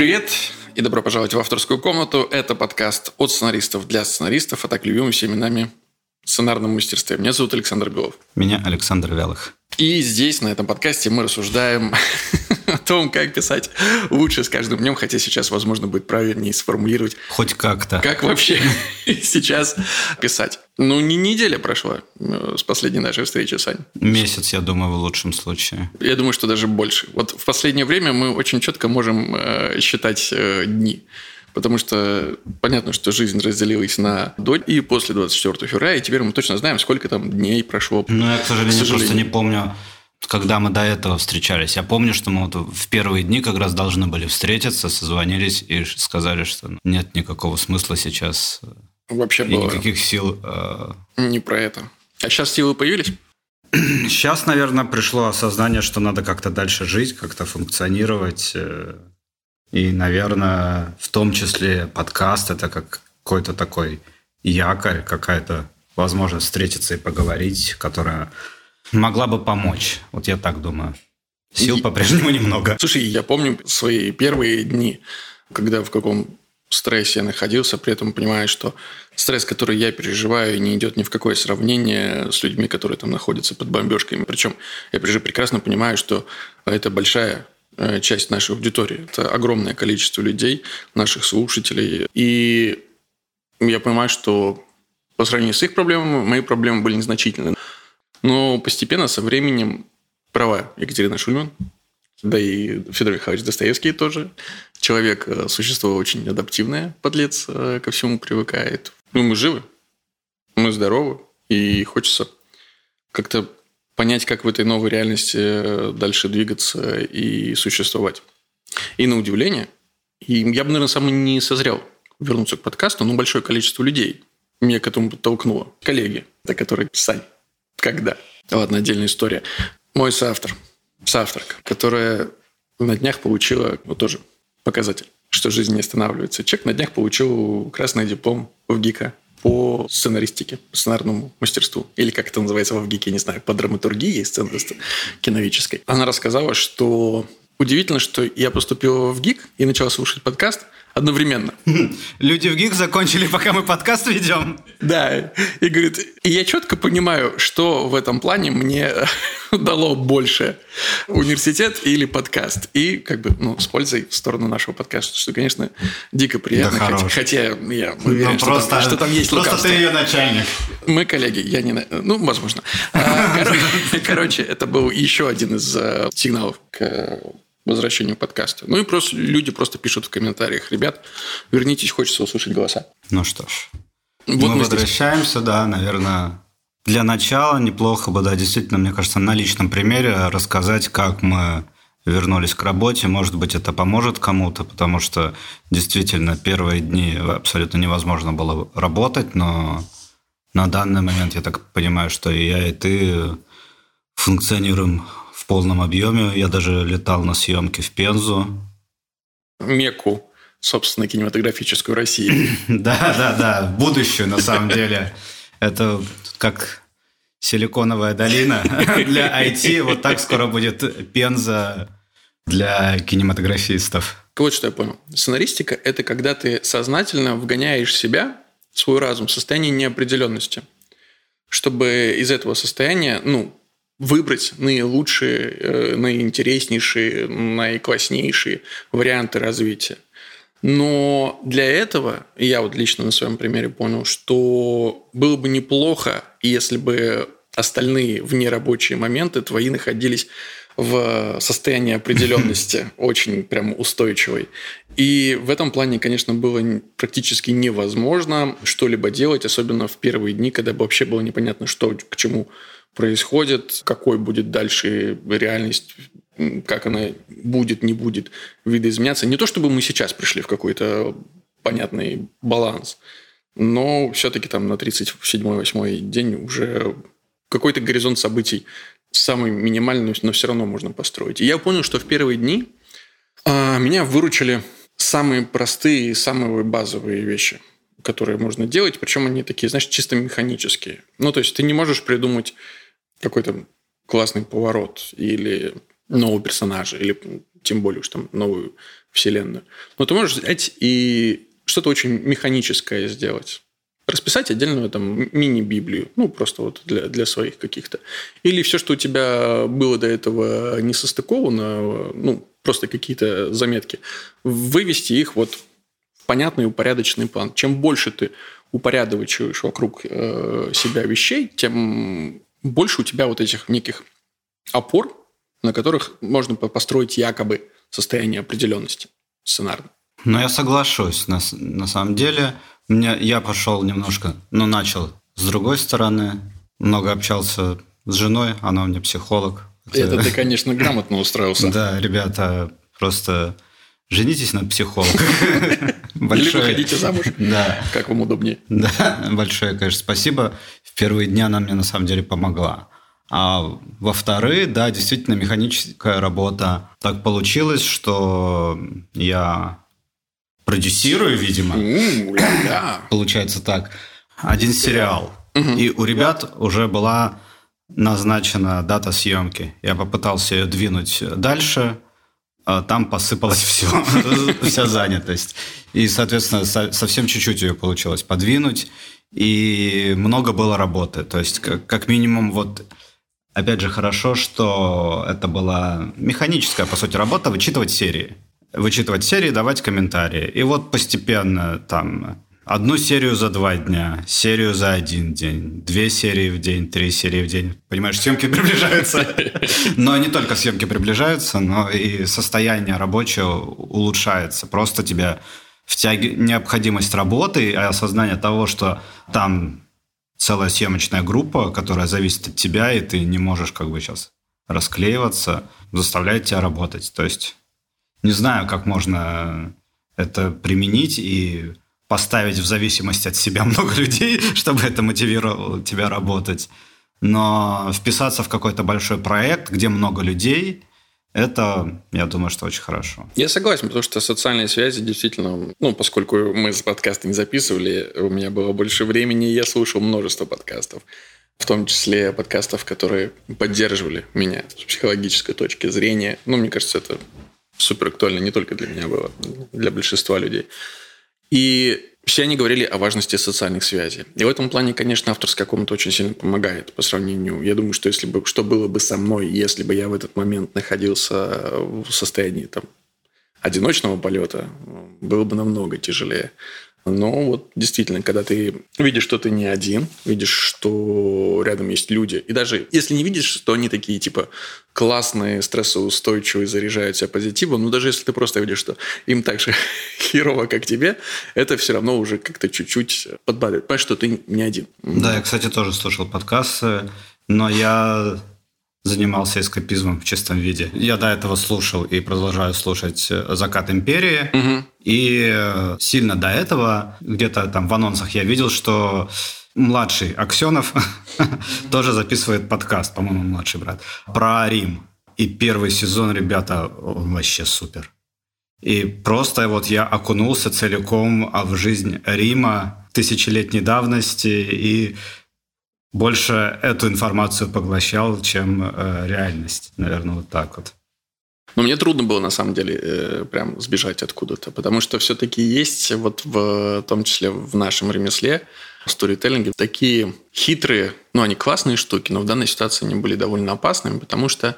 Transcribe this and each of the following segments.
Привет и добро пожаловать в авторскую комнату. Это подкаст от сценаристов для сценаристов, а так любимым всеми нами сценарном мастерстве. Меня зовут Александр Белов. Меня Александр Вялых. И здесь, на этом подкасте, мы рассуждаем о том, как писать лучше с каждым днем, хотя сейчас, возможно, будет правильнее сформулировать. Хоть как-то. Как вообще сейчас писать. Ну, не неделя прошла э, с последней нашей встречи, Сань. Месяц, я думаю, в лучшем случае. Я думаю, что даже больше. Вот в последнее время мы очень четко можем э, считать э, дни. Потому что понятно, что жизнь разделилась на до и после 24 февраля, и теперь мы точно знаем, сколько там дней прошло. Ну, я, к сожалению, к сожалению. просто не помню, когда мы до этого встречались. Я помню, что мы вот в первые дни как раз должны были встретиться, созвонились и сказали, что нет никакого смысла сейчас Вообще и было никаких сил. Э... Не про это. А сейчас силы появились? Сейчас, наверное, пришло осознание, что надо как-то дальше жить, как-то функционировать. Э, и, наверное, в том числе подкаст – это как какой-то такой якорь, какая-то возможность встретиться и поговорить, которая могла бы помочь. Вот я так думаю. Сил и... по-прежнему немного. Слушай, я помню свои первые дни, когда в каком стрессе я находился, при этом понимая, что стресс, который я переживаю, не идет ни в какое сравнение с людьми, которые там находятся под бомбежками. Причем я прекрасно понимаю, что это большая Э, часть нашей аудитории. Это огромное количество людей, наших слушателей. И я понимаю, что по сравнению с их проблемами, мои проблемы были незначительны. Но постепенно, со временем, права Екатерина Шульман, да и Федор Михайлович Достоевский тоже. Человек, э, существо очень адаптивное, подлец, э, ко всему привыкает. Ну, мы живы, мы здоровы, и хочется как-то понять, как в этой новой реальности э, дальше двигаться и существовать. И на удивление, и я бы, наверное, сам не созрел вернуться к подкасту, но большое количество людей меня к этому подтолкнуло. Коллеги, до которых Сань, когда? Ладно, отдельная история. Мой соавтор, соавторка, которая на днях получила, вот тоже показатель, что жизнь не останавливается. Человек на днях получил красный диплом в ГИКа по сценаристике, по сценарному мастерству. Или как это называется в ГИКе, не знаю, по драматургии сценариста киновической. Она рассказала, что удивительно, что я поступил в ГИК и начал слушать подкаст – одновременно. Люди в ГИК закончили, пока мы подкаст ведем. Да. И говорит, и я четко понимаю, что в этом плане мне дало больше университет или подкаст. И как бы, ну, с пользой в сторону нашего подкаста, что, конечно, дико приятно. Да хотя, хотя я уверен, ну, что, просто, там, что там есть Просто лукавство. ты ее начальник. Мы коллеги, я не... Ну, возможно. А, короче, это был еще один из э, сигналов к возвращению подкаста. Ну и просто люди просто пишут в комментариях, ребят, вернитесь, хочется услышать голоса. Ну что ж, вот мы, мы возвращаемся, здесь. да, наверное, для начала неплохо бы, да, действительно, мне кажется, на личном примере рассказать, как мы вернулись к работе. Может быть, это поможет кому-то, потому что действительно первые дни абсолютно невозможно было работать, но на данный момент я так понимаю, что и я, и ты функционируем полном объеме. Я даже летал на съемки в Пензу. Мекку, собственно, кинематографическую России. Да, да, да, будущее на самом деле. Это как Силиконовая долина для IT. Вот так скоро будет Пенза для кинематографистов. Вот что я понял. Сценаристика – это когда ты сознательно вгоняешь себя, свой разум, в состояние неопределенности, чтобы из этого состояния, ну, выбрать наилучшие, э, наиинтереснейшие, наикласснейшие варианты развития. Но для этого, я вот лично на своем примере понял, что было бы неплохо, если бы остальные внерабочие моменты твои находились в состоянии определенности очень прям устойчивой. И в этом плане, конечно, было практически невозможно что-либо делать, особенно в первые дни, когда вообще было непонятно, что к чему происходит, какой будет дальше реальность, как она будет, не будет видоизменяться. Не то, чтобы мы сейчас пришли в какой-то понятный баланс, но все-таки там на 37-8 день уже какой-то горизонт событий самый минимальный, но все равно можно построить. И я понял, что в первые дни а, меня выручили самые простые, самые базовые вещи, которые можно делать, причем они такие, знаешь, чисто механические. Ну, то есть ты не можешь придумать какой-то классный поворот или нового персонажа или тем более уж там новую вселенную. Но ты можешь взять и что-то очень механическое сделать. Расписать отдельную там мини-библию, ну, просто вот для, для своих каких-то. Или все, что у тебя было до этого не состыковано, ну, просто какие-то заметки, вывести их вот в понятный упорядоченный план. Чем больше ты упорядочиваешь вокруг э, себя вещей, тем больше у тебя вот этих неких опор, на которых можно построить якобы состояние определенности сценарно. Ну, я соглашусь. На, на самом деле, мне, я пошел немножко, ну, начал с другой стороны. Много общался с женой, она у меня психолог. Это ты, конечно, грамотно устроился. Да, ребята, просто женитесь на психолога. Или выходите замуж, да. как вам удобнее. Да, большое, конечно, спасибо. В первые дни она мне на самом деле помогла. А во-вторых, да, действительно механическая работа. Так получилось, что я продюсирую, видимо. Получается так. Один сериал. И у ребят уже была назначена дата съемки. Я попытался ее двинуть дальше, а там посыпалось все, вся занятость. И, соответственно, совсем чуть-чуть ее получилось подвинуть, и много было работы. То есть, как, как минимум, вот Опять же, хорошо, что это была механическая, по сути, работа вычитывать серии. Вычитывать серии, давать комментарии. И вот постепенно там одну серию за два дня, серию за один день, две серии в день, три серии в день. Понимаешь, съемки приближаются. Но не только съемки приближаются, но и состояние рабочее улучшается. Просто тебя втягивает необходимость работы и осознание того, что там целая съемочная группа, которая зависит от тебя, и ты не можешь как бы сейчас расклеиваться, заставляет тебя работать. То есть не знаю, как можно это применить и поставить в зависимости от себя много людей, чтобы это мотивировало тебя работать. Но вписаться в какой-то большой проект, где много людей, это, я думаю, что очень хорошо. Я согласен, потому что социальные связи действительно, ну, поскольку мы с подкаста не записывали, у меня было больше времени, я слушал множество подкастов, в том числе подкастов, которые поддерживали меня с психологической точки зрения. Ну, мне кажется, это супер актуально не только для меня было, для большинства людей. И все они говорили о важности социальных связей. И в этом плане, конечно, авторская комната очень сильно помогает по сравнению. Я думаю, что если бы что было бы со мной, если бы я в этот момент находился в состоянии там, одиночного полета, было бы намного тяжелее. Но вот действительно, когда ты видишь, что ты не один, видишь, что рядом есть люди, и даже если не видишь, что они такие типа классные, стрессоустойчивые, заряжают себя позитивом, но даже если ты просто видишь, что им так же херово, как тебе, это все равно уже как-то чуть-чуть подбадривает. Понимаешь, что ты не один. Да, я, кстати, тоже слушал подкасты, но я занимался эскапизмом в чистом виде. Я до этого слушал и продолжаю слушать э, «Закат империи». Угу. И э, сильно до этого, где-то там в анонсах я видел, что младший Аксенов тоже записывает подкаст, по-моему, младший брат, про Рим. И первый сезон, ребята, вообще супер. И просто вот я окунулся целиком в жизнь Рима тысячелетней давности и больше эту информацию поглощал, чем э, реальность. Наверное, вот так вот. Но мне трудно было, на самом деле, э, прям сбежать откуда-то, потому что все-таки есть, вот в, в том числе в нашем ремесле, в сторителлинге, такие хитрые, ну, они классные штуки, но в данной ситуации они были довольно опасными, потому что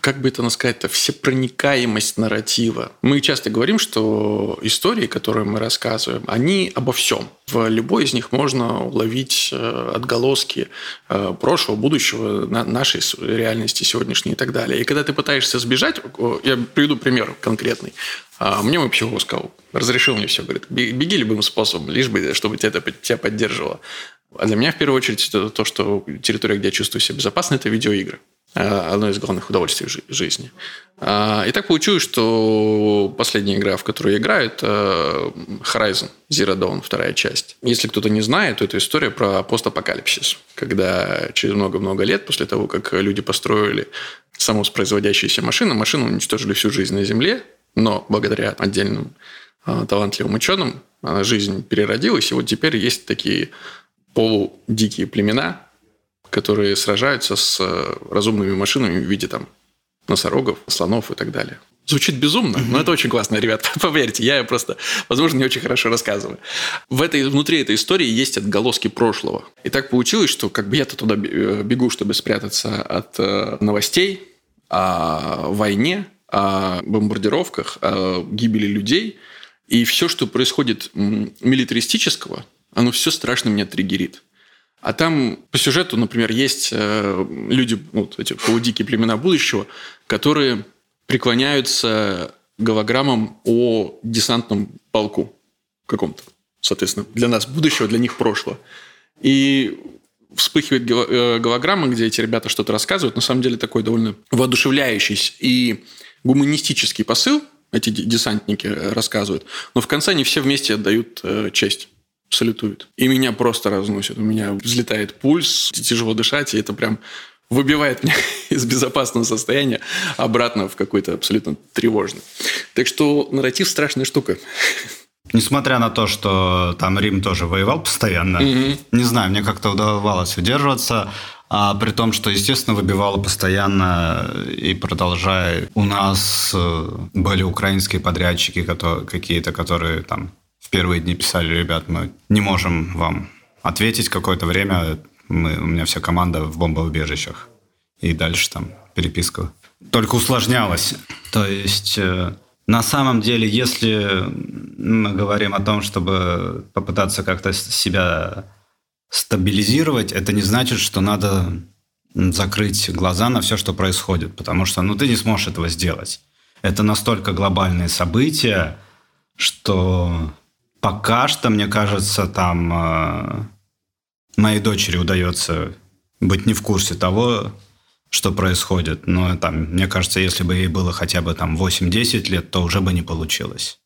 как бы это сказать-то, всепроникаемость нарратива. Мы часто говорим, что истории, которые мы рассказываем, они обо всем. В любой из них можно уловить э, отголоски э, прошлого, будущего, нашей реальности сегодняшней и так далее. И когда ты пытаешься сбежать, я приведу пример конкретный. А, мне мой психолог сказал, разрешил мне все, говорит, беги любым способом, лишь бы, чтобы тебя, тебя поддерживало. А для меня, в первую очередь, это то, что территория, где я чувствую себя безопасно, это видеоигры. Э, одно из главных удовольствий жизни. А, и так получилось, что последняя игра, в которую я играю, это Horizon Zero Dawn, вторая часть. Если кто-то не знает, то это история про постапокалипсис, когда через много-много лет после того, как люди построили самовоспроизводящиеся машины, машины уничтожили всю жизнь на Земле, но благодаря отдельным а, талантливым ученым жизнь переродилась, и вот теперь есть такие полудикие племена, которые сражаются с э, разумными машинами в виде там носорогов, слонов и так далее. Звучит безумно, но это очень классно, ребят. Поверьте, я просто, возможно, не очень хорошо рассказываю. В этой, внутри этой истории есть отголоски прошлого. И так получилось, что как бы я-то туда э, бегу, чтобы спрятаться от э, новостей о войне, о бомбардировках, о гибели людей. И все, что происходит милитаристического, оно все страшно меня триггерит. А там по сюжету, например, есть э, люди, вот эти полудикие племена будущего, которые преклоняются голограммам о десантном полку каком-то, соответственно, для нас будущего, для них прошлого. И вспыхивает э, голограмма, где эти ребята что-то рассказывают. На самом деле такой довольно воодушевляющий и гуманистический посыл эти десантники рассказывают. Но в конце они все вместе отдают э, честь салютуют. И меня просто разносит. У меня взлетает пульс, тяжело дышать, и это прям выбивает меня из безопасного состояния обратно в какой-то абсолютно тревожный. Так что нарратив страшная штука. Несмотря на то, что там Рим тоже воевал постоянно, угу. не знаю, мне как-то удавалось удерживаться, а при том, что, естественно, выбивало постоянно и продолжая. У нас э, были украинские подрядчики какие-то, которые там в первые дни писали, ребят, мы не можем вам ответить какое-то время, мы, у меня вся команда в бомбоубежищах. И дальше там переписка только усложнялась. То есть э, на самом деле, если мы говорим о том, чтобы попытаться как-то себя стабилизировать, это не значит, что надо закрыть глаза на все, что происходит, потому что ну, ты не сможешь этого сделать. Это настолько глобальные события, что пока что, мне кажется, там э, моей дочери удается быть не в курсе того, что происходит. Но там, мне кажется, если бы ей было хотя бы там 8-10 лет, то уже бы не получилось.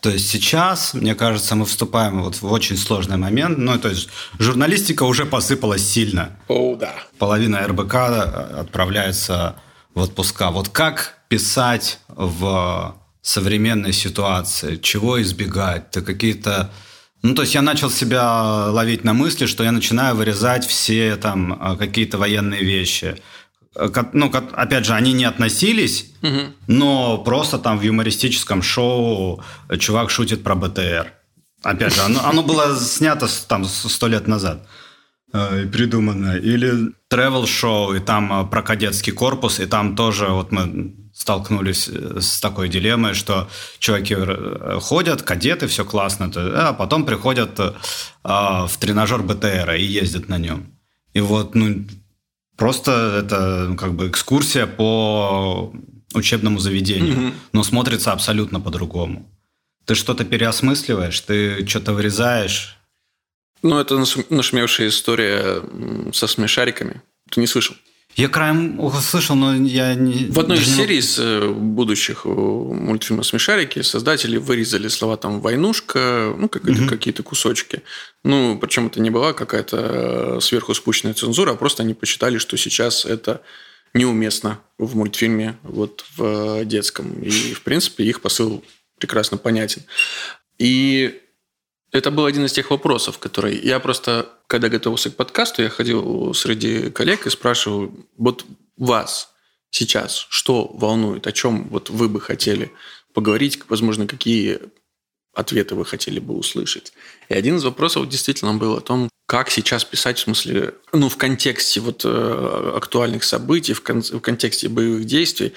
То есть сейчас, мне кажется, мы вступаем вот в очень сложный момент. Ну, то есть журналистика уже посыпалась сильно. О, да. Половина РБК э, отправляется в отпуска. Вот как писать в современной ситуации, чего избегать, ты какие-то... Ну, то есть я начал себя ловить на мысли, что я начинаю вырезать все там а, какие-то военные вещи. Э, ну, опять же, они не относились, угу. но просто там в юмористическом шоу чувак шутит про БТР. Опять же, оно, оно было снято там сто лет назад э, придумано. Или travel шоу и там э, про кадетский корпус, и там тоже вот мы столкнулись э, с такой дилеммой, что чуваки э, ходят, кадеты, все классно, а потом приходят э, в тренажер БТР и ездят на нем. И вот, ну, просто это ну, как бы экскурсия по учебному заведению, mm-hmm. но смотрится абсолютно по-другому. Ты что-то переосмысливаешь, ты что-то вырезаешь. Ну, это нашумевшая история со смешариками. Ты не слышал? Я краем уха слышал, но я не... В одной из не... серий из э, будущих мультфильма «Смешарики» создатели вырезали слова там «войнушка», ну, как, угу. какие-то кусочки. Ну, причем это не была какая-то э, сверху спущенная цензура, а просто они посчитали, что сейчас это неуместно в мультфильме, вот в детском. И, в принципе, их посыл прекрасно понятен. И это был один из тех вопросов, которые я просто, когда готовился к подкасту, я ходил среди коллег и спрашивал, вот вас сейчас что волнует, о чем вот вы бы хотели поговорить, возможно, какие ответы вы хотели бы услышать. И один из вопросов действительно был о том, как сейчас писать, в смысле, ну, в контексте вот э, актуальных событий, в, кон- в контексте боевых действий,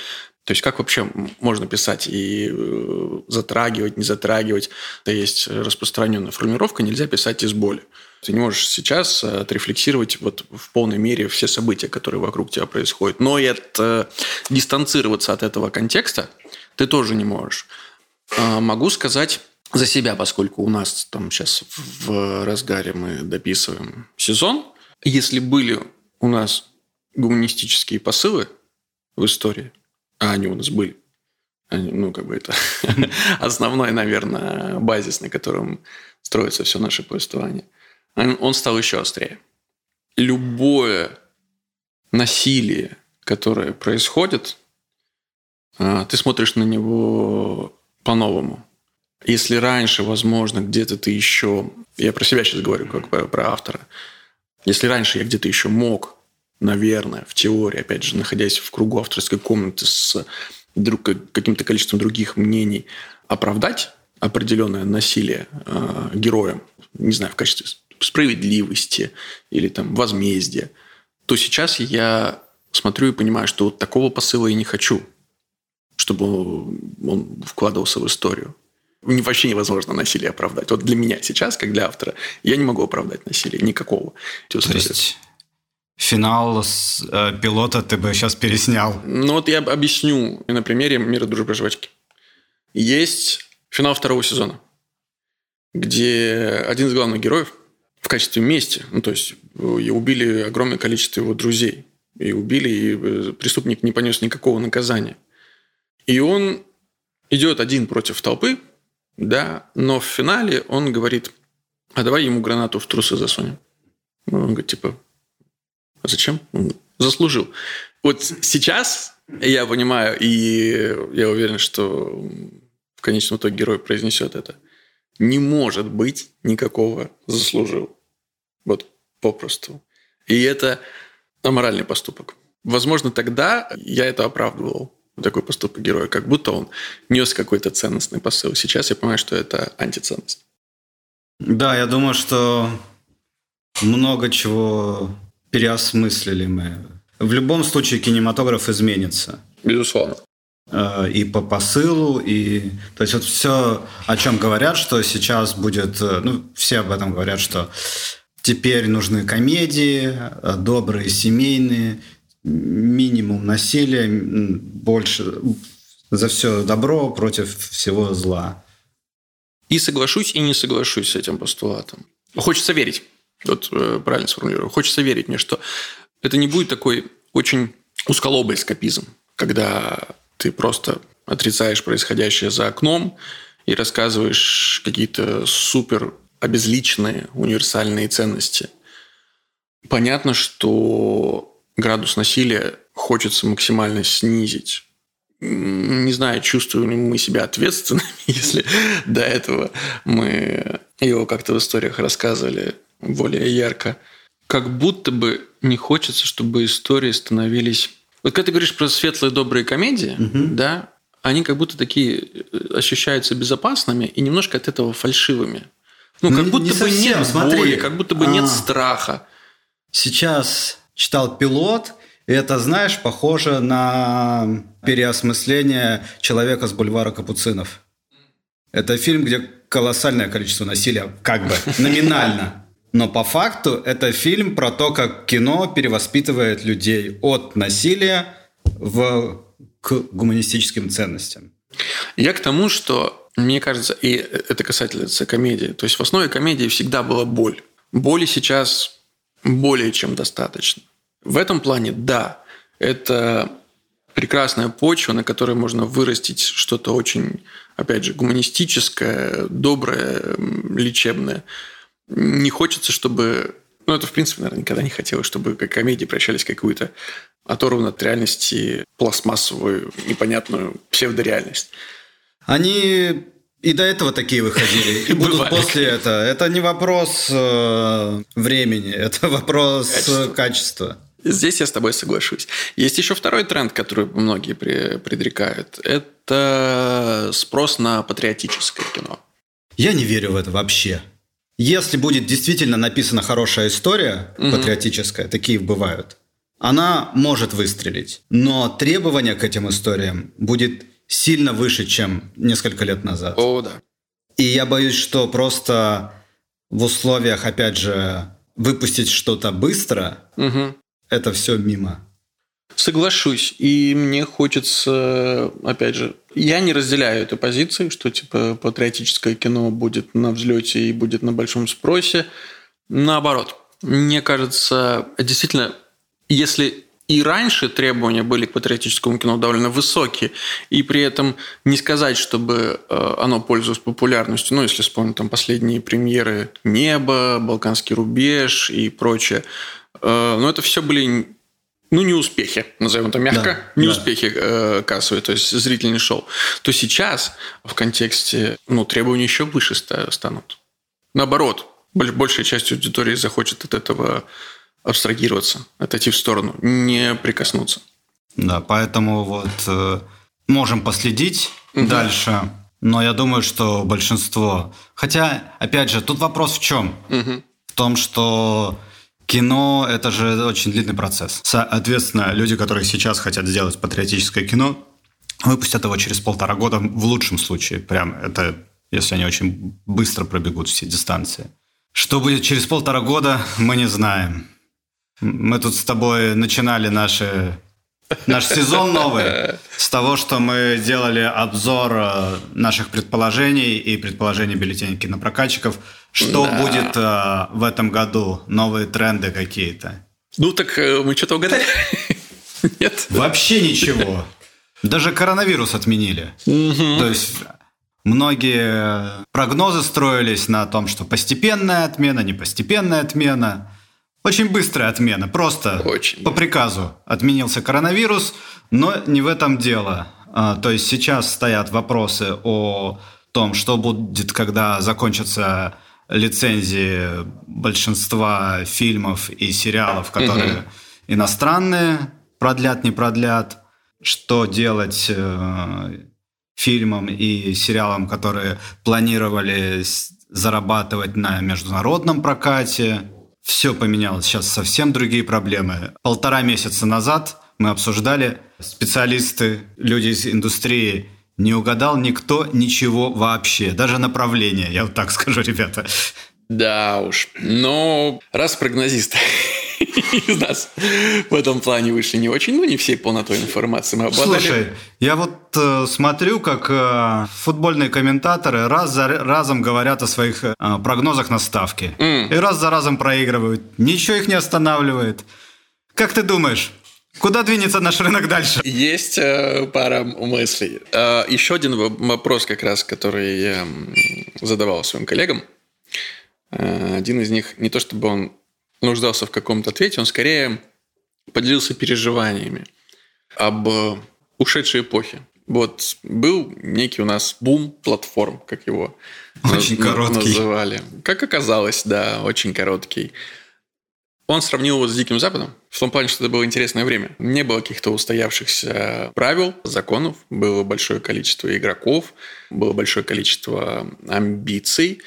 то есть как вообще можно писать и э, затрагивать, не затрагивать? Это есть распространенная формулировка, нельзя писать из боли. Ты не можешь сейчас э, отрефлексировать вот в полной мере все события, которые вокруг тебя происходят. Но и от, э, дистанцироваться от этого контекста ты тоже не можешь. А, могу сказать за себя, поскольку у нас там сейчас в разгаре мы дописываем сезон. Если были у нас гуманистические посылы в истории, а они у нас были. Они, ну, как бы это основной, наверное, базис, на котором строится все наше повествование. Он стал еще острее. Любое насилие, которое происходит, а, ты смотришь на него по-новому. Если раньше, возможно, где-то ты еще... Я про себя сейчас говорю, как про автора. Если раньше я где-то еще мог наверное, в теории, опять же, находясь в кругу авторской комнаты с друг, каким-то количеством других мнений, оправдать определенное насилие э, героям, не знаю, в качестве справедливости или там возмездия, то сейчас я смотрю и понимаю, что вот такого посыла я не хочу, чтобы он вкладывался в историю. Вообще невозможно насилие оправдать. Вот для меня сейчас, как для автора, я не могу оправдать насилие никакого. То есть финал с э, пилота ты бы сейчас переснял. Ну вот я объясню на примере «Мира, дружбы, жвачки». Есть финал второго сезона, где один из главных героев в качестве мести, ну то есть и убили огромное количество его друзей, и убили, и э, преступник не понес никакого наказания. И он идет один против толпы, да, но в финале он говорит, а давай ему гранату в трусы засунем. Он говорит, типа, зачем? Он заслужил. Вот сейчас я понимаю, и я уверен, что в конечном итоге герой произнесет это. Не может быть никакого заслужил. Вот попросту. И это аморальный поступок. Возможно, тогда я это оправдывал, такой поступок героя, как будто он нес какой-то ценностный посыл. Сейчас я понимаю, что это антиценность. Да, я думаю, что много чего переосмыслили мы. В любом случае кинематограф изменится. Безусловно. Э, и по посылу, и... То есть вот все, о чем говорят, что сейчас будет... Э, ну, все об этом говорят, что теперь нужны комедии, э, добрые, семейные, минимум насилия, больше за все добро против всего зла. И соглашусь, и не соглашусь с этим постулатом. Хочется верить. Вот э, правильно сформулирую. Хочется верить мне, что это не будет такой очень узколобый эскапизм, когда ты просто отрицаешь происходящее за окном и рассказываешь какие-то супер обезличенные универсальные ценности. Понятно, что градус насилия хочется максимально снизить. Не знаю, чувствуем ли мы себя ответственными, если до этого мы его как-то в историях рассказывали более ярко. Как будто бы не хочется, чтобы истории становились... Вот когда ты говоришь про светлые добрые комедии, угу. да, они как будто такие э, ощущаются безопасными и немножко от этого фальшивыми. Ну, как будто не бы совсем, нет смотри. боли, как будто бы а, нет страха. Сейчас читал пилот, и это, знаешь, похоже на переосмысление человека с бульвара Капуцинов. Это фильм, где колоссальное количество насилия, как бы номинально. Но по факту это фильм про то, как кино перевоспитывает людей от насилия в, к гуманистическим ценностям. Я к тому, что мне кажется, и это касательно комедии, то есть в основе комедии всегда была боль. Боли сейчас более чем достаточно. В этом плане, да, это прекрасная почва, на которой можно вырастить что-то очень, опять же, гуманистическое, доброе, лечебное не хочется, чтобы... Ну, это, в принципе, наверное, никогда не хотелось, чтобы как комедии прощались какую-то оторванную от реальности пластмассовую, непонятную псевдореальность. Они и до этого такие выходили, и будут после этого. Это не вопрос э, времени, это вопрос качества. Здесь я с тобой соглашусь. Есть еще второй тренд, который многие предрекают. Это спрос на патриотическое кино. Я не верю в это вообще. Если будет действительно написана хорошая история, угу. патриотическая, такие бывают, она может выстрелить. Но требования к этим историям будет сильно выше, чем несколько лет назад. О, да. И я боюсь, что просто в условиях, опять же, выпустить что-то быстро, угу. это все мимо. Соглашусь. И мне хочется, опять же, я не разделяю эту позицию, что типа патриотическое кино будет на взлете и будет на большом спросе. Наоборот, мне кажется, действительно, если и раньше требования были к патриотическому кино довольно высокие, и при этом не сказать, чтобы э, оно пользовалось популярностью, ну, если вспомнить там последние премьеры «Небо», «Балканский рубеж» и прочее, э, но это все были ну, не успехи, назовем это мягко, да, не да. успехи э, кассовые, то есть зрительный шоу, то сейчас в контексте, ну, требования еще выше станут. Наоборот, большая часть аудитории захочет от этого абстрагироваться, отойти в сторону, не прикоснуться. Да, поэтому вот э, можем последить угу. дальше, но я думаю, что большинство... Хотя, опять же, тут вопрос в чем? Угу. В том, что кино – это же очень длинный процесс. Соответственно, люди, которые сейчас хотят сделать патриотическое кино, выпустят его через полтора года в лучшем случае. Прям это если они очень быстро пробегут все дистанции. Что будет через полтора года, мы не знаем. Мы тут с тобой начинали наши, наш сезон новый с того, что мы делали обзор э, наших предположений и предположений бюллетеней кинопрокатчиков. Что да. будет э, в этом году? Новые тренды какие-то? Ну так э, мы что-то угадали. Нет? Вообще ничего. Даже коронавирус отменили. Угу. То есть многие прогнозы строились на том, что постепенная отмена, не постепенная отмена. Очень быстрая отмена, просто Очень, по да. приказу отменился коронавирус, но не в этом дело. А, то есть сейчас стоят вопросы о том, что будет, когда закончатся лицензии большинства фильмов и сериалов, которые угу. иностранные, продлят, не продлят, что делать э, фильмам и сериалам, которые планировали зарабатывать на международном прокате. Все поменялось. Сейчас совсем другие проблемы. Полтора месяца назад мы обсуждали, специалисты, люди из индустрии, не угадал никто ничего вообще, даже направление, я вот так скажу, ребята. Да уж. Но раз прогнозист из нас в этом плане вышли не очень, ну, не всей полнотой информации мы обладали. Слушай, я вот э, смотрю, как э, футбольные комментаторы раз за разом говорят о своих э, прогнозах на ставки. Mm. И раз за разом проигрывают. Ничего их не останавливает. Как ты думаешь, Куда двинется наш рынок дальше? Есть э, пара мыслей. Э, еще один вопрос, как раз, который я задавал своим коллегам. Э, один из них, не то чтобы он нуждался в каком-то ответе, он скорее поделился переживаниями об ушедшей эпохе. Вот был некий у нас бум платформ, как его очень короткий. называли. Как оказалось, да, очень короткий. Он сравнил его с Диким Западом, в том плане, что это было интересное время. Не было каких-то устоявшихся правил, законов, было большое количество игроков, было большое количество амбиций,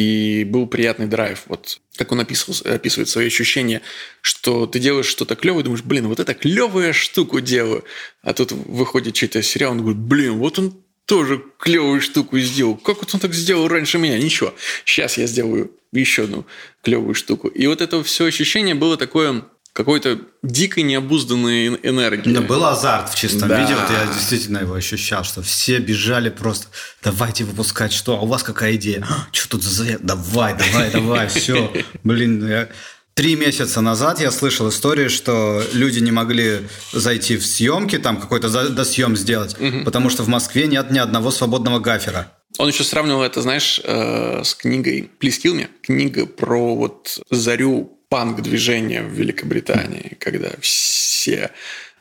и был приятный драйв. Вот как он описывал, описывает свои ощущения, что ты делаешь что-то клевое, думаешь, блин, вот это клевая штуку делаю. А тут выходит чей-то сериал, он говорит, блин, вот он тоже клевую штуку сделал. Как вот он так сделал раньше меня? Ничего. Сейчас я сделаю еще одну клевую штуку. И вот это все ощущение было такое какой-то дикой необузданной энергии. Да, был азарт в чистом да. виде. Вот я действительно его ощущал, что все бежали просто, давайте выпускать что, а у вас какая идея? «А, что тут за... Давай, давай, давай, все. Блин, я... Три месяца назад я слышал историю, что люди не могли зайти в съемки, там какой-то досъем сделать, угу. потому что в Москве нет ни одного свободного гафера. Он еще сравнивал это, знаешь, э, с книгой «Please kill me», книга про вот зарю панк-движение в Великобритании, когда все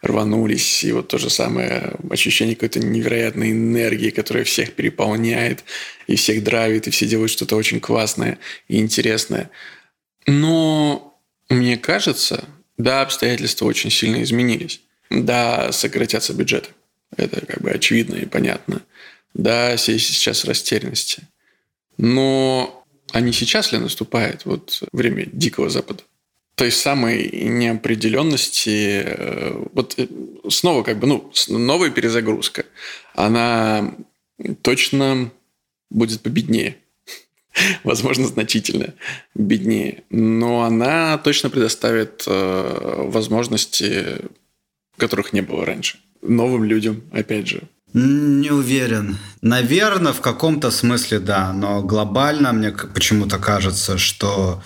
рванулись, и вот то же самое ощущение какой-то невероятной энергии, которая всех переполняет, и всех драйвит, и все делают что-то очень классное и интересное. Но мне кажется, да, обстоятельства очень сильно изменились. Да, сократятся бюджеты. Это как бы очевидно и понятно. Да, сейчас растерянности. Но а не сейчас ли наступает вот время Дикого Запада? той самой неопределенности, э, вот э, снова как бы, ну, новая перезагрузка, она точно будет победнее. Возможно, значительно беднее. Но она точно предоставит э, возможности, которых не было раньше. Новым людям, опять же. Не уверен. Наверное, в каком-то смысле да, но глобально мне почему-то кажется, что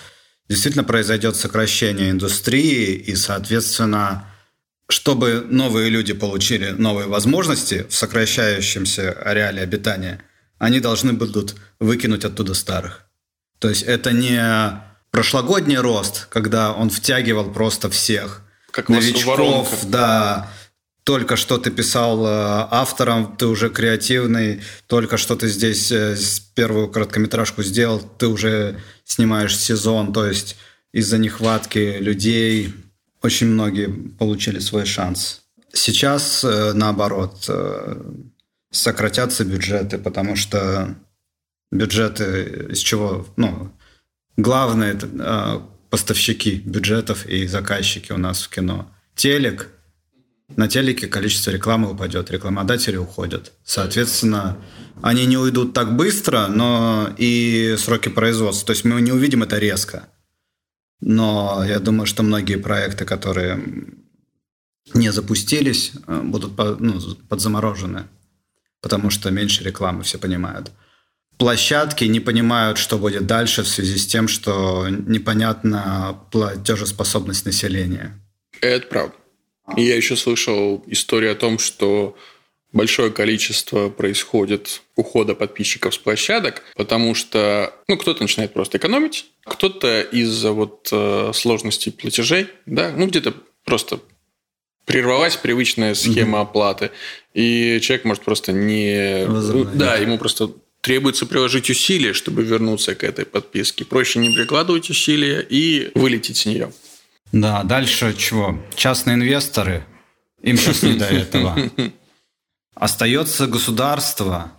действительно произойдет сокращение индустрии, и, соответственно, чтобы новые люди получили новые возможности в сокращающемся ареале обитания, они должны будут выкинуть оттуда старых. То есть это не прошлогодний рост, когда он втягивал просто всех. Как новичков, да, только что ты писал э, автором, ты уже креативный, только что ты здесь э, первую короткометражку сделал, ты уже снимаешь сезон, то есть из-за нехватки людей очень многие получили свой шанс. Сейчас, э, наоборот, сократятся бюджеты, потому что бюджеты из чего, ну, главные э, поставщики бюджетов и заказчики у нас в кино. Телек. На телеке количество рекламы упадет, рекламодатели уходят. Соответственно, они не уйдут так быстро, но и сроки производства. То есть мы не увидим это резко. Но я думаю, что многие проекты, которые не запустились, э, будут ну, подзаморожены, потому что меньше рекламы, все понимают. Площадки не понимают, что будет дальше в связи с тем, что непонятна платежеспособность населения. Это правда. И я еще слышал историю о том, что большое количество происходит ухода подписчиков с площадок, потому что ну, кто-то начинает просто экономить, кто-то из-за вот э, сложностей платежей, да, ну где-то просто прервалась привычная схема угу. оплаты, и человек может просто не... Да, ему просто требуется приложить усилия, чтобы вернуться к этой подписке. Проще не прикладывать усилия и вылететь с нее. Да, дальше чего? Частные инвесторы, им сейчас не до этого. Остается государство.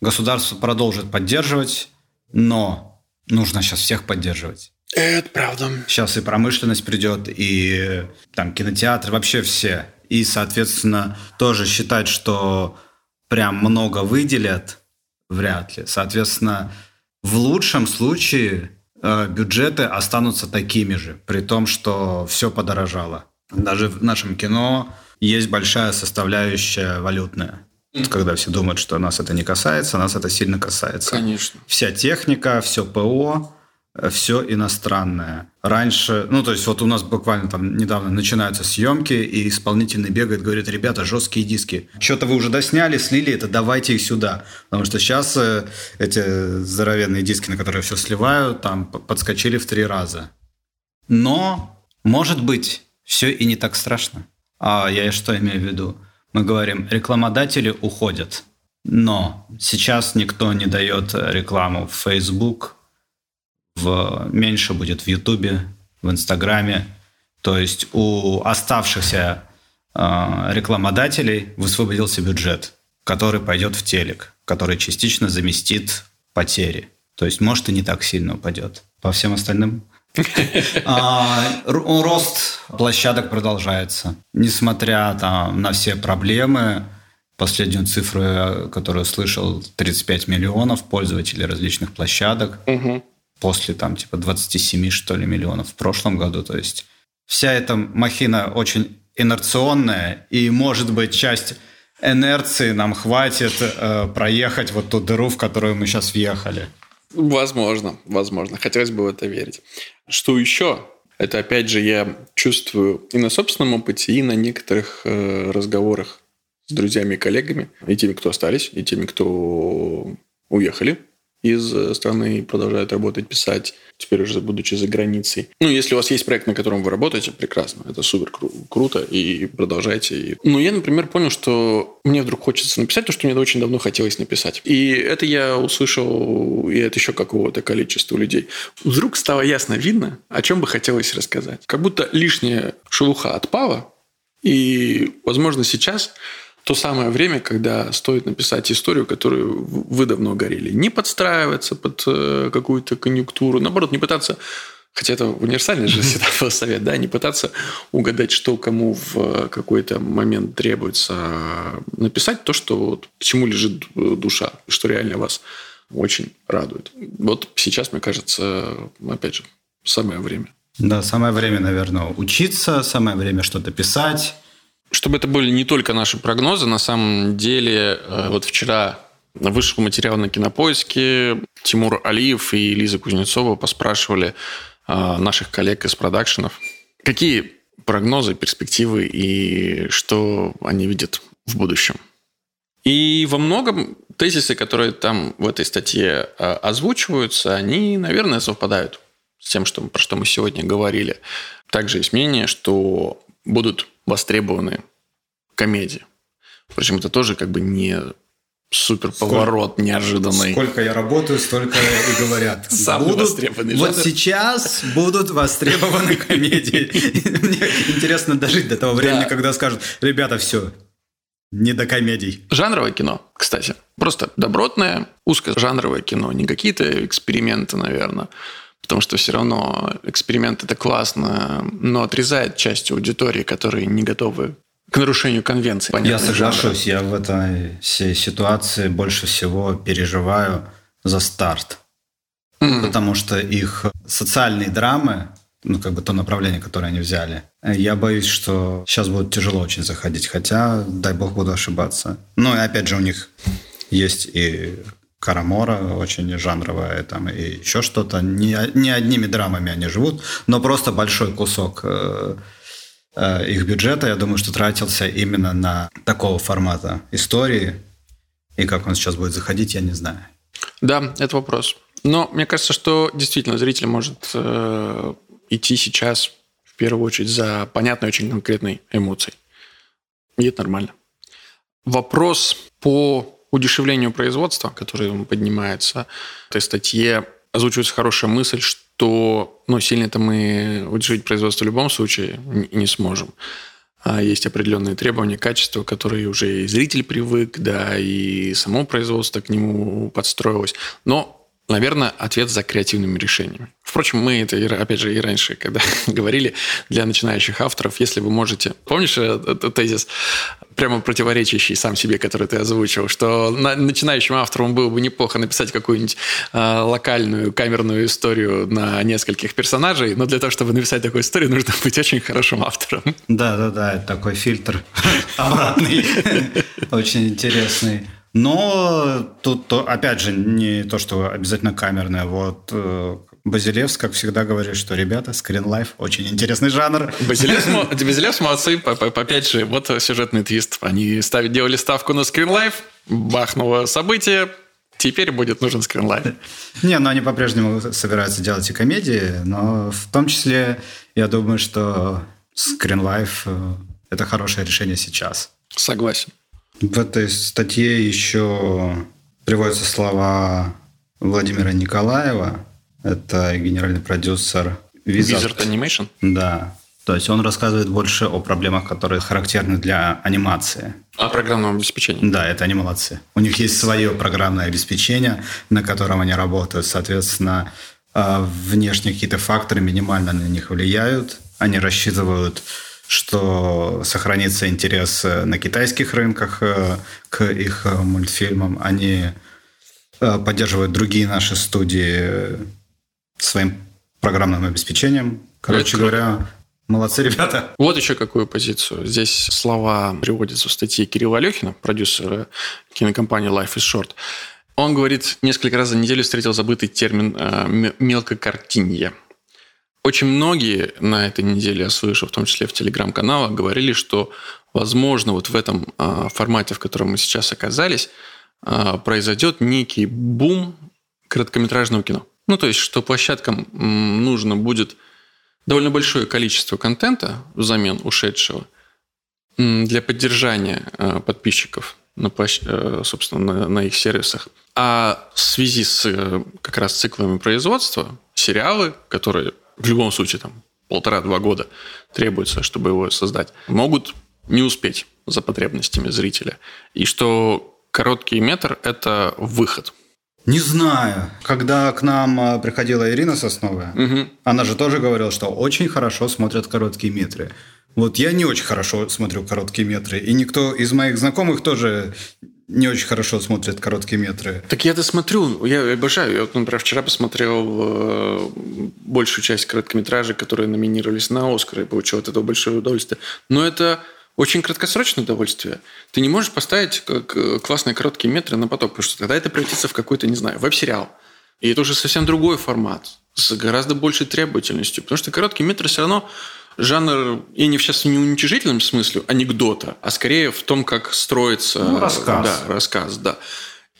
Государство продолжит поддерживать, но нужно сейчас всех поддерживать. Это правда. Сейчас и промышленность придет, и там кинотеатры, вообще все. И, соответственно, тоже считать, что прям много выделят, вряд ли. Соответственно, в лучшем случае бюджеты останутся такими же, при том, что все подорожало. Даже в нашем кино есть большая составляющая валютная. Когда все думают, что нас это не касается, нас это сильно касается. Конечно. Вся техника, все ПО, все иностранное. Раньше, ну, то есть вот у нас буквально там недавно начинаются съемки, и исполнительный бегает, говорит, ребята, жесткие диски. Что-то вы уже досняли, слили это, давайте их сюда. Потому что сейчас э, эти здоровенные диски, на которые все сливают, там подскочили в три раза. Но, может быть, все и не так страшно. А я что имею в виду? Мы говорим, рекламодатели уходят. Но сейчас никто не дает рекламу в Facebook, в, меньше будет в Ютубе, в Инстаграме. То есть у оставшихся э, рекламодателей высвободился бюджет, который пойдет в телек, который частично заместит потери. То есть, может, и не так сильно упадет. По всем остальным а, рост площадок продолжается. Несмотря там, на все проблемы, последнюю цифру, которую слышал, 35 миллионов пользователей различных площадок. После там типа 27, что ли, миллионов в прошлом году. То есть вся эта махина очень инерционная, и, может быть, часть инерции нам хватит э, проехать вот ту дыру, в которую мы сейчас въехали. Возможно, возможно. Хотелось бы в это верить. Что еще? Это, опять же, я чувствую и на собственном опыте, и на некоторых э, разговорах с друзьями и коллегами, и теми, кто остались, и теми, кто уехали из э, страны и продолжают работать, писать, теперь уже будучи за границей. Ну, если у вас есть проект, на котором вы работаете, прекрасно, это супер кру- круто, и продолжайте. Но я, например, понял, что мне вдруг хочется написать то, что мне очень давно хотелось написать. И это я услышал, и это еще какого-то количества людей. Вдруг стало ясно видно, о чем бы хотелось рассказать. Как будто лишняя шелуха отпала, и, возможно, сейчас то самое время, когда стоит написать историю, которую вы давно горели. Не подстраиваться под э, какую-то конъюнктуру, наоборот, не пытаться Хотя это универсальный же всегда совет, да, не пытаться угадать, что кому в какой-то момент требуется, а написать то, что вот, к чему лежит душа, что реально вас очень радует. Вот сейчас, мне кажется, опять же, самое время. Да, самое время, наверное, учиться, самое время что-то писать, чтобы это были не только наши прогнозы, на самом деле, э, вот вчера вышел материал на Кинопоиске, Тимур Алиев и Лиза Кузнецова поспрашивали э, наших коллег из продакшенов, какие прогнозы, перспективы и что они видят в будущем. И во многом тезисы, которые там в этой статье э, озвучиваются, они, наверное, совпадают с тем, что, про что мы сегодня говорили. Также есть мнение, что будут востребованы комедии. Впрочем, это тоже как бы не Супер поворот сколько, неожиданный. Сколько я работаю, столько и говорят. Самый будут, востребованный жанр. Вот сейчас будут востребованы комедии. Мне интересно дожить до того времени, когда скажут, ребята, все, не до комедий. Жанровое кино, кстати. Просто добротное, узкожанровое кино. Не какие-то эксперименты, наверное. Потому что все равно эксперимент это классно, но отрезает часть аудитории, которые не готовы к нарушению конвенции. Я соглашусь, жанра. я в этой всей ситуации больше всего переживаю за старт. Mm. Потому что их социальные драмы, ну, как бы то направление, которое они взяли, я боюсь, что сейчас будет тяжело очень заходить. Хотя, дай бог, буду ошибаться. Ну, и опять же, у них есть и Карамора, очень жанровая, там, и еще что-то. Не, не одними драмами они живут, но просто большой кусок э, Э, их бюджета, я думаю, что тратился именно на такого формата истории. И как он сейчас будет заходить, я не знаю. Да, это вопрос. Но мне кажется, что действительно зритель может э, идти сейчас в первую очередь за понятной, очень конкретной эмоцией. И это нормально. Вопрос по удешевлению производства, который поднимается в этой статье, озвучивается хорошая мысль, что то ну, сильно-то мы удержать производство в любом случае не сможем. А есть определенные требования качества, которые уже и зритель привык, да, и само производство к нему подстроилось. Но Наверное, ответ за креативными решениями. Впрочем, мы это, опять же, и раньше, когда говорили для начинающих авторов, если вы можете... Помнишь этот тезис, прямо противоречащий сам себе, который ты озвучил, что начинающим авторам было бы неплохо написать какую-нибудь э, локальную камерную историю на нескольких персонажей, но для того, чтобы написать такую историю, нужно быть очень хорошим автором. Да-да-да, такой фильтр очень интересный. Но тут, то, опять же, не то, что обязательно камерное. Вот э, Базилевс, как всегда, говорит, что, ребята, скринлайф очень интересный жанр. Базилевс, молодцы. Опять же, вот сюжетный твист. Они ставили, делали ставку на скринлайф, бахнуло событие, Теперь будет нужен скринлайф. Не, но они по-прежнему собираются делать и комедии, но в том числе я думаю, что скринлайф э, – это хорошее решение сейчас. Согласен. В этой статье еще приводятся слова Владимира Николаева. Это генеральный продюсер Wizard, Wizard Animation? Да. То есть он рассказывает больше о проблемах, которые характерны для анимации. О программном обеспечении? Да, это они молодцы. У них есть свое программное обеспечение, на котором они работают. Соответственно, а, внешние какие-то факторы минимально на них влияют. Они рассчитывают что сохранится интерес э, на китайских рынках э, к их э, мультфильмам. Они поддерживают другие наши студии своим программным обеспечением. Короче Это говоря, молодцы ребята. Вот еще какую позицию. Здесь слова приводятся в статье Кирилла Алехина, продюсера кинокомпании Life is Short. Он говорит, несколько раз за неделю встретил забытый термин «мелкокартинье». Очень многие на этой неделе, я слышу, в том числе в телеграм-каналах, говорили, что, возможно, вот в этом а, формате, в котором мы сейчас оказались, а, произойдет некий бум короткометражного кино. Ну, то есть, что площадкам нужно будет довольно большое количество контента взамен ушедшего для поддержания а, подписчиков на, э, собственно, на, на их сервисах. А в связи с э, как раз циклами производства, сериалы, которые в любом случае там полтора-два года требуется, чтобы его создать, могут не успеть за потребностями зрителя. И что короткий метр – это выход. Не знаю. Когда к нам а, приходила Ирина Сосновая, угу. она же тоже говорила, что очень хорошо смотрят короткие метры. Вот я не очень хорошо смотрю короткие метры, и никто из моих знакомых тоже не очень хорошо смотрят короткие метры. Так я досмотрю, я обожаю. Я, вот, например, вчера посмотрел э, большую часть короткометражей, которые номинировались на Оскар, и получил от этого большое удовольствие. Но это очень краткосрочное удовольствие. Ты не можешь поставить как классные короткие метры на поток, потому что тогда это превратится в какой-то, не знаю, веб-сериал. И это уже совсем другой формат, с гораздо большей требовательностью. Потому что короткий метр все равно жанр, и не сейчас не уничижительном смысле анекдота, а скорее в том, как строится... Ну, рассказ. Да, рассказ, да.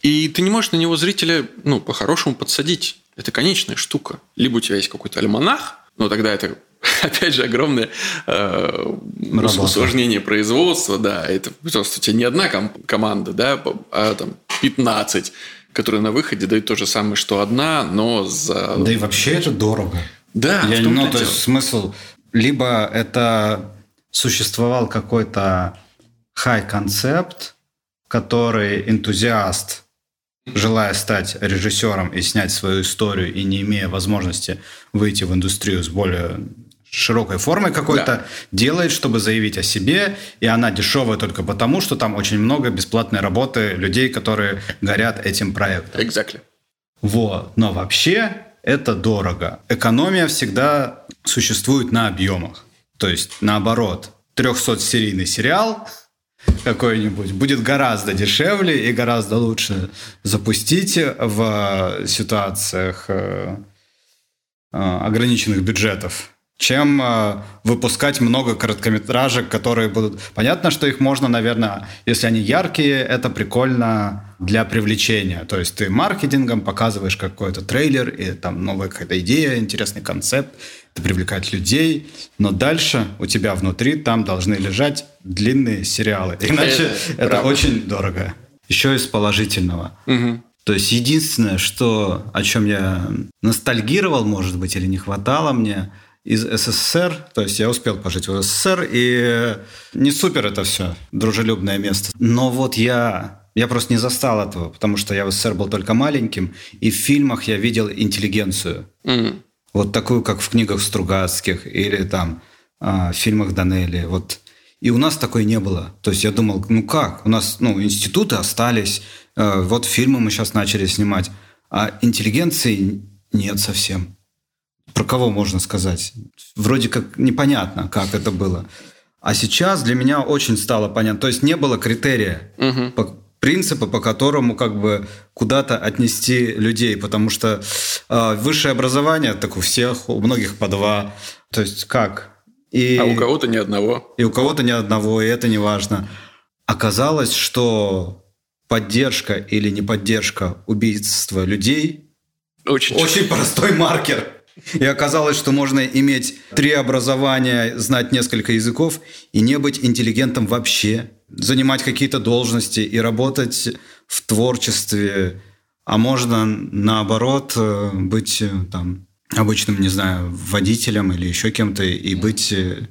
И ты не можешь на него зрителя, ну, по-хорошему подсадить. Это конечная штука. Либо у тебя есть какой-то альманах, но тогда это опять же, огромное э, усложнение производства, да, это просто у тебя не одна ком- команда, да, а там 15, которые на выходе дают то же самое, что одна, но за... Да и вообще это дорого. Да, Я, ну, то есть смысл... Либо это существовал какой-то хай-концепт, который энтузиаст, желая стать режиссером и снять свою историю и не имея возможности выйти в индустрию с более широкой формой какой-то, да. делает, чтобы заявить о себе, и она дешевая только потому, что там очень много бесплатной работы людей, которые горят этим проектом. Exactly. Вот. Но вообще это дорого. Экономия всегда существует на объемах. То есть, наоборот, 300-серийный сериал какой-нибудь будет гораздо дешевле и гораздо лучше запустить в ситуациях э, э, ограниченных бюджетов чем э, выпускать много короткометражек, которые будут... Понятно, что их можно, наверное, если они яркие, это прикольно для привлечения. То есть ты маркетингом показываешь какой-то трейлер, и там новая какая-то идея, интересный концепт, это привлекает людей, но дальше у тебя внутри там должны лежать длинные сериалы. Иначе это, это очень дорого. Еще из положительного. Угу. То есть единственное, что, о чем я ностальгировал, может быть, или не хватало мне – из СССР, то есть я успел пожить в СССР, и не супер это все, дружелюбное место. Но вот я, я просто не застал этого, потому что я в СССР был только маленьким, и в фильмах я видел интеллигенцию. Mm. Вот такую, как в книгах Стругацких или там а, в фильмах Данелли. Вот. И у нас такой не было. То есть я думал, ну как? У нас ну, институты остались, э, вот фильмы мы сейчас начали снимать, а интеллигенции нет совсем про кого можно сказать? Вроде как непонятно, как это было. А сейчас для меня очень стало понятно. То есть не было критерия, угу. по, принципа, по которому как бы куда-то отнести людей, потому что э, высшее образование так у всех, у многих по два. То есть как? И, а у кого-то ни одного. И у кого-то ни одного, и это не важно. Оказалось, что поддержка или не поддержка убийства людей очень, очень простой маркер. И оказалось, что можно иметь три образования, знать несколько языков и не быть интеллигентом вообще, занимать какие-то должности и работать в творчестве, а можно наоборот э, быть э, там обычным, не знаю, водителем или еще кем-то и быть э,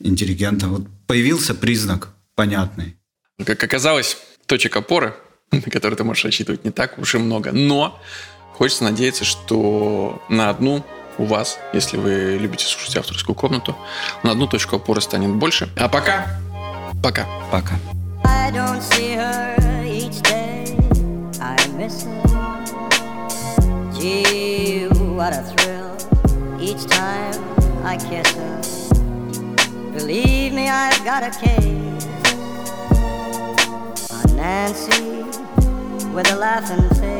интеллигентом. Вот появился признак понятный. Как оказалось, точек опоры, на которые ты можешь рассчитывать, не так уж и много. Но Хочется надеяться, что на одну у вас, если вы любите слушать авторскую комнату, на одну точку опоры станет больше. А пока, пока. Пока. Believe me, I've got a case on Nancy with a laughing face.